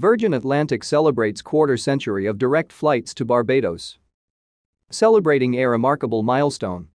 Virgin Atlantic celebrates quarter century of direct flights to Barbados. Celebrating a remarkable milestone.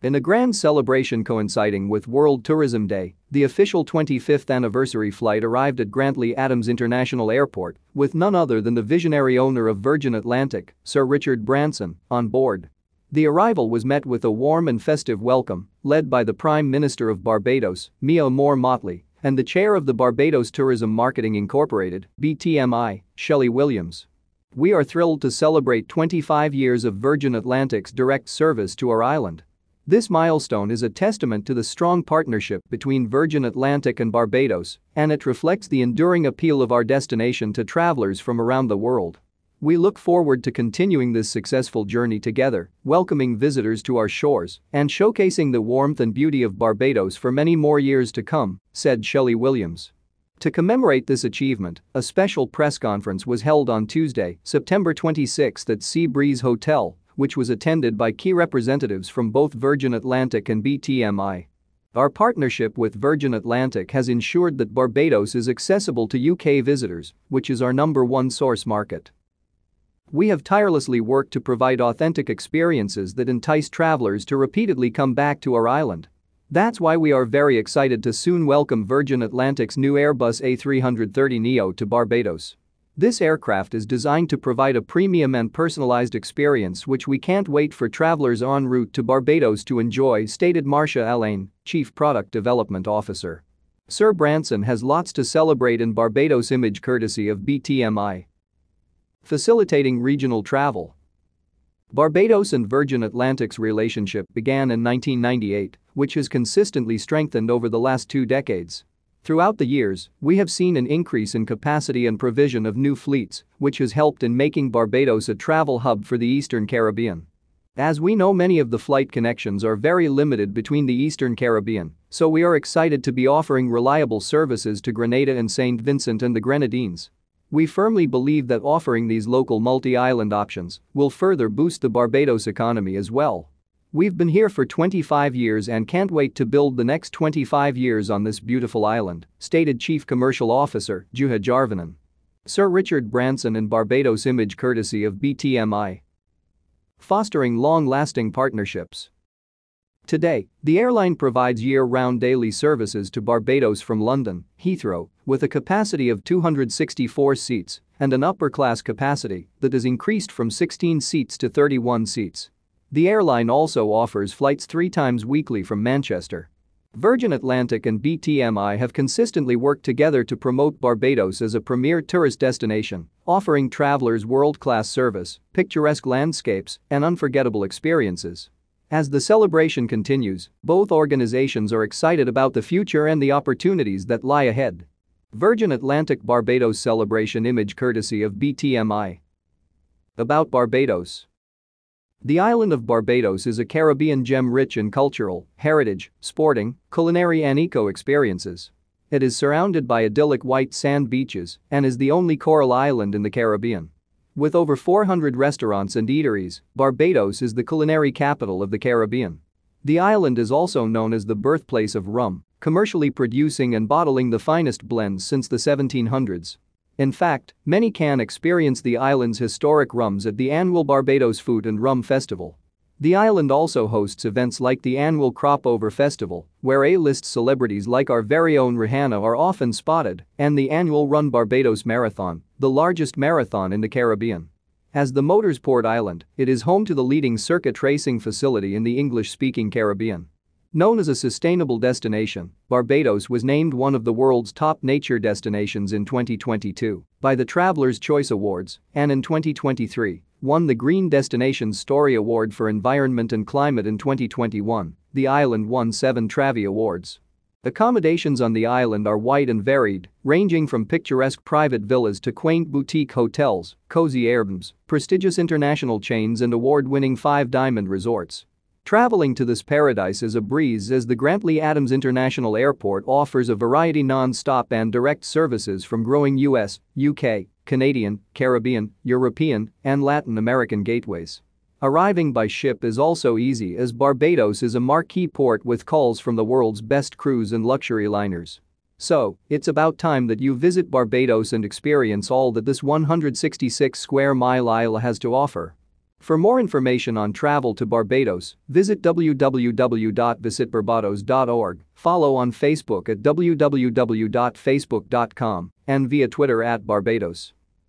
In a grand celebration coinciding with World Tourism Day, the official 25th anniversary flight arrived at Grantley Adams International Airport with none other than the visionary owner of Virgin Atlantic, Sir Richard Branson, on board. The arrival was met with a warm and festive welcome, led by the Prime Minister of Barbados, Mia Amor Mottley, and the chair of the Barbados Tourism Marketing Incorporated, BTMI, Shelley Williams. We are thrilled to celebrate 25 years of Virgin Atlantic's direct service to our island. This milestone is a testament to the strong partnership between Virgin Atlantic and Barbados, and it reflects the enduring appeal of our destination to travelers from around the world. We look forward to continuing this successful journey together, welcoming visitors to our shores and showcasing the warmth and beauty of Barbados for many more years to come, said Shelley Williams. To commemorate this achievement, a special press conference was held on Tuesday, September 26 at Sea Breeze Hotel, which was attended by key representatives from both Virgin Atlantic and BTMI. Our partnership with Virgin Atlantic has ensured that Barbados is accessible to UK visitors, which is our number one source market. We have tirelessly worked to provide authentic experiences that entice travelers to repeatedly come back to our island. That's why we are very excited to soon welcome Virgin Atlantic's new Airbus A330neo to Barbados. This aircraft is designed to provide a premium and personalized experience which we can't wait for travelers en route to Barbados to enjoy, stated Marcia Alleyne, Chief Product Development Officer. Sir Branson has lots to celebrate in Barbados image courtesy of BTMI. Facilitating regional travel. Barbados and Virgin Atlantic's relationship began in 1998, which has consistently strengthened over the last two decades. Throughout the years, we have seen an increase in capacity and provision of new fleets, which has helped in making Barbados a travel hub for the Eastern Caribbean. As we know many of the flight connections are very limited between the Eastern Caribbean, so we are excited to be offering reliable services to Grenada and St. Vincent and the Grenadines. We firmly believe that offering these local multi-island options will further boost the Barbados economy as well. We've been here for 25 years and can't wait to build the next 25 years on this beautiful island, stated Chief Commercial Officer Juha Järvinen. Sir Richard Branson and Barbados image courtesy of BTMI. Fostering long-lasting partnerships. Today, the airline provides year-round daily services to Barbados from London, Heathrow, with a capacity of 264 seats and an upper-class capacity that has increased from 16 seats to 31 seats. The airline also offers flights three times weekly from Manchester. Virgin Atlantic and BTMI have consistently worked together to promote Barbados as a premier tourist destination, offering travelers world-class service, picturesque landscapes, and unforgettable experiences. As the celebration continues, both organizations are excited about the future and the opportunities that lie ahead. Virgin Atlantic Barbados celebration image courtesy of BTMI. About Barbados the island of Barbados is a Caribbean gem rich in cultural, heritage, sporting, culinary and eco-experiences. It is surrounded by idyllic white sand beaches and is the only coral island in the Caribbean. With over 400 restaurants and eateries, Barbados is the culinary capital of the Caribbean. The island is also known as the birthplace of rum, commercially producing and bottling the finest blends since the 1700s. In fact, many can experience the island's historic rums at the annual Barbados Food and Rum Festival. The island also hosts events like the annual Crop Over Festival, where A-list celebrities like our very own Rihanna are often spotted, and the annual Run Barbados Marathon, the largest marathon in the Caribbean. As the Motorsport Island, it is home to the leading circuit racing facility in the English-speaking Caribbean. Known as a sustainable destination, Barbados was named one of the world's top nature destinations in 2022 by the Traveler's Choice Awards and in 2023 won the Green Destinations Story Award for Environment and Climate in 2021. The island won seven Travvy Awards. Accommodations on the island are wide and varied, ranging from picturesque private villas to quaint boutique hotels, cozy airbnbs, prestigious international chains and award-winning five-diamond resorts. Traveling to this paradise is a breeze as the Grantley Adams International Airport offers a variety non-stop and direct services from growing US, UK, Canadian, Caribbean, European, and Latin American gateways. Arriving by ship is also easy as Barbados is a marquee port with calls from the world's best cruise and luxury liners. So, it's about time that you visit Barbados and experience all that this 166 square mile isle has to offer. For more information on travel to Barbados, visit www.visitbarbados.org, follow on Facebook at www.facebook.com, and via Twitter at Barbados.